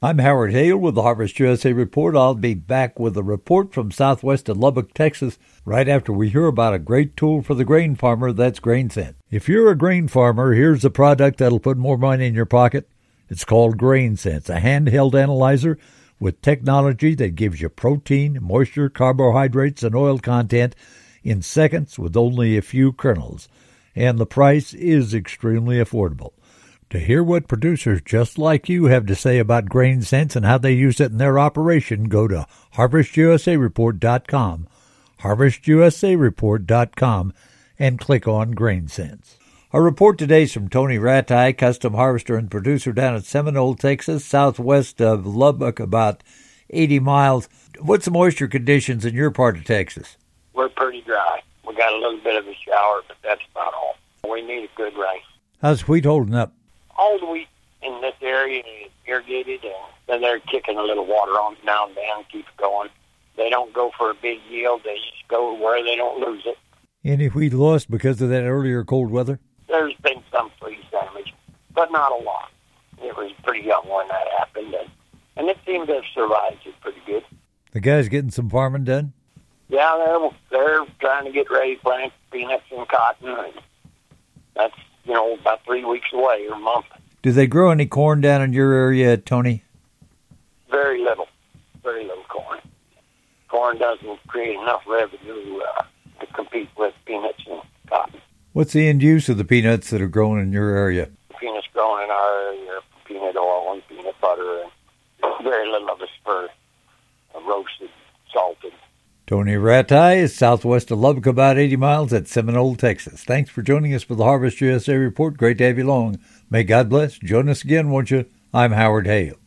I'm Howard Hale with the Harvest USA Report. I'll be back with a report from southwest of Lubbock, Texas, right after we hear about a great tool for the grain farmer that's GrainSense. If you're a grain farmer, here's a product that'll put more money in your pocket. It's called GrainSense, a handheld analyzer with technology that gives you protein, moisture, carbohydrates, and oil content in seconds with only a few kernels. And the price is extremely affordable. To hear what producers just like you have to say about GrainSense and how they use it in their operation, go to harvestusareport.com, harvestusareport.com, and click on GrainSense. Our report today is from Tony Ratai, custom harvester and producer down at Seminole, Texas, southwest of Lubbock, about 80 miles. What's the moisture conditions in your part of Texas? We're pretty dry. We got a little bit of a shower, but that's about all. We need a good rain. How's wheat holding up? All the wheat in this area is irrigated, and then they're kicking a little water on it now and then, keep it going. They don't go for a big yield; they just go where they don't lose it. Any wheat lost because of that earlier cold weather? There's been some freeze damage, but not a lot. It was pretty young when that happened, and and it seemed to have survived it pretty good. The guys getting some farming done? Yeah, they're they're trying to get ready to plant peanuts and cotton, and that's you know, about three weeks away or a month. Do they grow any corn down in your area, Tony? Very little, very little corn. Corn doesn't create enough revenue uh, to compete with peanuts and cotton. What's the end use of the peanuts that are grown in your area? Peanuts grown in our area, peanut oil and peanut butter, and very little of it's for roasted, salted Tony Ratai is southwest of Lubbock, about 80 miles at Seminole, Texas. Thanks for joining us for the Harvest USA Report. Great to have you along. May God bless. Join us again, won't you? I'm Howard Hale.